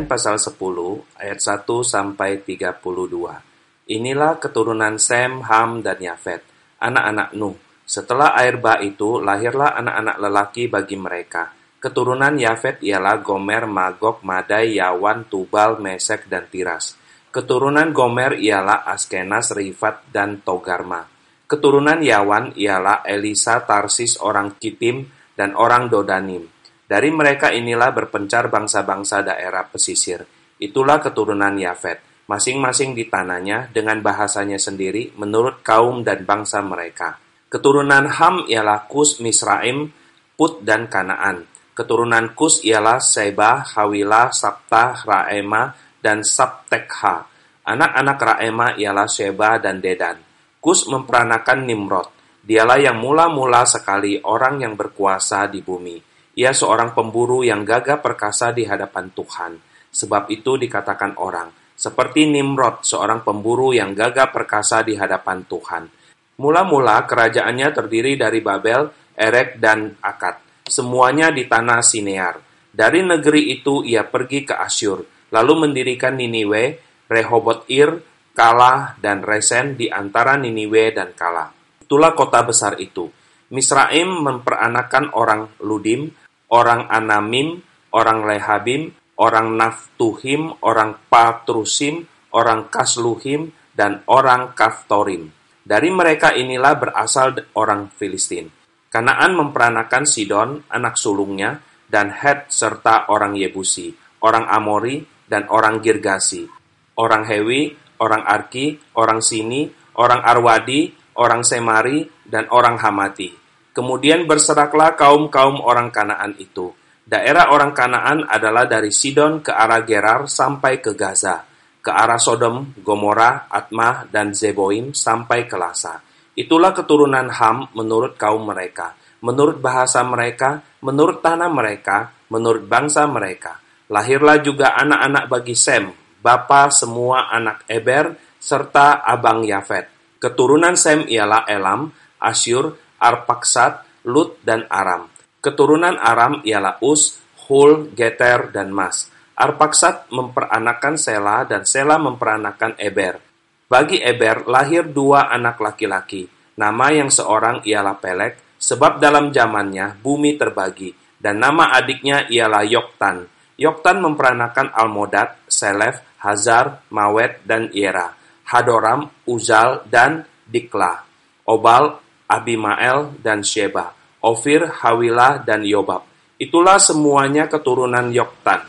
Kejadian pasal 10 ayat 1 sampai 32. Inilah keturunan Sem, Ham, dan Yafet, anak-anak Nuh. Setelah air bah itu, lahirlah anak-anak lelaki bagi mereka. Keturunan Yafet ialah Gomer, Magog, Madai, Yawan, Tubal, Mesek, dan Tiras. Keturunan Gomer ialah Askenas, Rifat, dan Togarma. Keturunan Yawan ialah Elisa, Tarsis, orang Kitim, dan orang Dodanim. Dari mereka inilah berpencar bangsa-bangsa daerah pesisir. Itulah keturunan Yafet, masing-masing di tanahnya dengan bahasanya sendiri menurut kaum dan bangsa mereka. Keturunan Ham ialah Kus, Misraim, Put, dan Kanaan. Keturunan Kus ialah Seba, Hawila, Sabta, Raema, dan Sabtekha. Anak-anak Raema ialah Seba dan Dedan. Kus memperanakan Nimrod. Dialah yang mula-mula sekali orang yang berkuasa di bumi ia seorang pemburu yang gagah perkasa di hadapan Tuhan. Sebab itu dikatakan orang, seperti Nimrod, seorang pemburu yang gagah perkasa di hadapan Tuhan. Mula-mula kerajaannya terdiri dari Babel, Erek, dan Akad. Semuanya di tanah Sinear. Dari negeri itu ia pergi ke Asyur, lalu mendirikan Niniwe, Rehobot Ir, Kala, dan Resen di antara Niniwe dan Kala. Itulah kota besar itu. Misraim memperanakan orang Ludim, orang Anamim, orang Lehabim, orang Naftuhim, orang Patrusim, orang Kasluhim, dan orang Kaftorim. Dari mereka inilah berasal orang Filistin. Kanaan memperanakan Sidon, anak sulungnya, dan Het serta orang Yebusi, orang Amori, dan orang Girgasi, orang Hewi, orang Arki, orang Sini, orang Arwadi, orang Semari, dan orang Hamati. Kemudian berseraklah kaum-kaum orang Kanaan itu. Daerah orang Kanaan adalah dari Sidon ke arah Gerar sampai ke Gaza, ke arah Sodom, Gomora, Atmah, dan Zeboim sampai ke Lasa. Itulah keturunan Ham menurut kaum mereka, menurut bahasa mereka, menurut tanah mereka, menurut bangsa mereka. Lahirlah juga anak-anak bagi Sem, bapa semua anak Eber, serta abang Yafet. Keturunan Sem ialah Elam, Asyur, Arpaksat, Lut, dan Aram. Keturunan Aram ialah Us, Hul, Geter, dan Mas. Arpaksat memperanakan Sela dan Sela memperanakan Eber. Bagi Eber lahir dua anak laki-laki. Nama yang seorang ialah Pelek, sebab dalam zamannya bumi terbagi, dan nama adiknya ialah Yoktan. Yoktan memperanakan Almodat, Selef, Hazar, Mawet, dan Ira. Hadoram, Uzal, dan Dikla. Obal, Abimael, dan Sheba, Ofir, Hawilah, dan Yobab. Itulah semuanya keturunan Yoktan.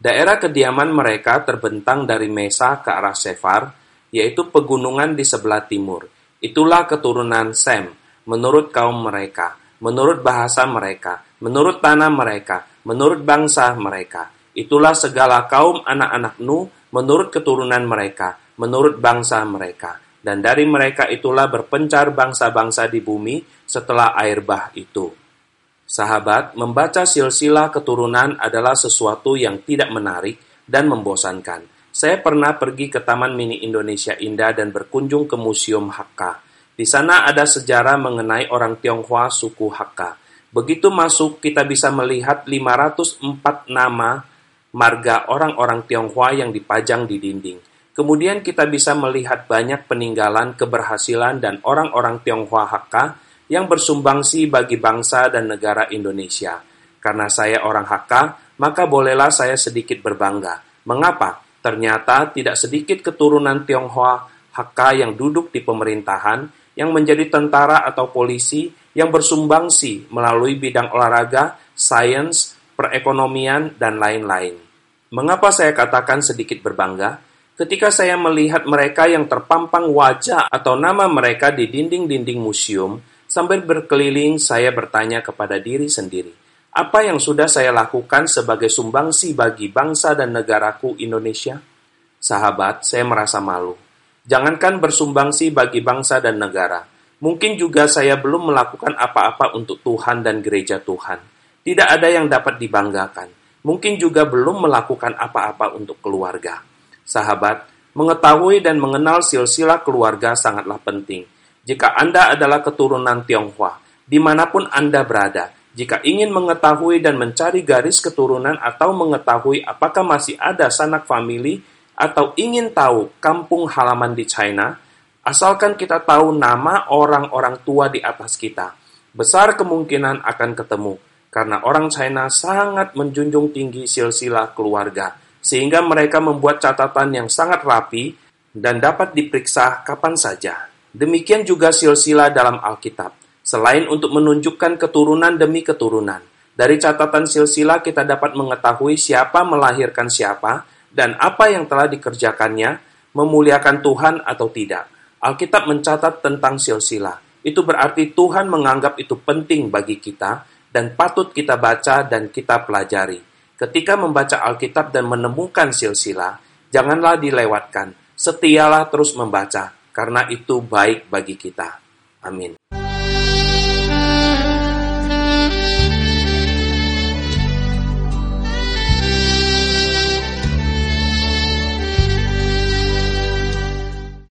Daerah kediaman mereka terbentang dari Mesa ke arah Sefar, yaitu pegunungan di sebelah timur. Itulah keturunan Sem, menurut kaum mereka, menurut bahasa mereka, menurut tanah mereka, menurut bangsa mereka. Itulah segala kaum anak-anak Nuh menurut keturunan mereka, menurut bangsa mereka dan dari mereka itulah berpencar bangsa-bangsa di bumi setelah air bah itu. Sahabat, membaca silsilah keturunan adalah sesuatu yang tidak menarik dan membosankan. Saya pernah pergi ke Taman Mini Indonesia Indah dan berkunjung ke Museum Hakka. Di sana ada sejarah mengenai orang Tionghoa suku Hakka. Begitu masuk, kita bisa melihat 504 nama marga orang-orang Tionghoa yang dipajang di dinding. Kemudian kita bisa melihat banyak peninggalan keberhasilan dan orang-orang Tionghoa Hakka yang bersumbangsi bagi bangsa dan negara Indonesia. Karena saya orang Hakka, maka bolehlah saya sedikit berbangga. Mengapa? Ternyata tidak sedikit keturunan Tionghoa Hakka yang duduk di pemerintahan, yang menjadi tentara atau polisi, yang bersumbangsi melalui bidang olahraga, sains, perekonomian, dan lain-lain. Mengapa saya katakan sedikit berbangga? Ketika saya melihat mereka yang terpampang wajah atau nama mereka di dinding-dinding museum, sambil berkeliling saya bertanya kepada diri sendiri, apa yang sudah saya lakukan sebagai sumbangsi bagi bangsa dan negaraku Indonesia? Sahabat, saya merasa malu. Jangankan bersumbangsi bagi bangsa dan negara, mungkin juga saya belum melakukan apa-apa untuk Tuhan dan gereja Tuhan. Tidak ada yang dapat dibanggakan. Mungkin juga belum melakukan apa-apa untuk keluarga. Sahabat, mengetahui dan mengenal silsilah keluarga sangatlah penting. Jika Anda adalah keturunan Tionghoa, di mana pun Anda berada, Jika ingin mengetahui dan mencari garis keturunan atau mengetahui apakah masih ada sanak famili atau ingin tahu kampung halaman di China, asalkan kita tahu nama orang-orang tua di atas kita, besar kemungkinan akan ketemu karena orang China sangat menjunjung tinggi silsilah keluarga, sehingga mereka membuat catatan yang sangat rapi dan dapat diperiksa kapan saja. Demikian juga silsilah dalam Alkitab. Selain untuk menunjukkan keturunan demi keturunan, dari catatan silsilah kita dapat mengetahui siapa melahirkan siapa dan apa yang telah dikerjakannya, memuliakan Tuhan atau tidak. Alkitab mencatat tentang silsilah. Itu berarti Tuhan menganggap itu penting bagi kita dan patut kita baca dan kita pelajari. Ketika membaca Alkitab dan menemukan silsilah, janganlah dilewatkan. Setialah terus membaca, karena itu baik bagi kita. Amin.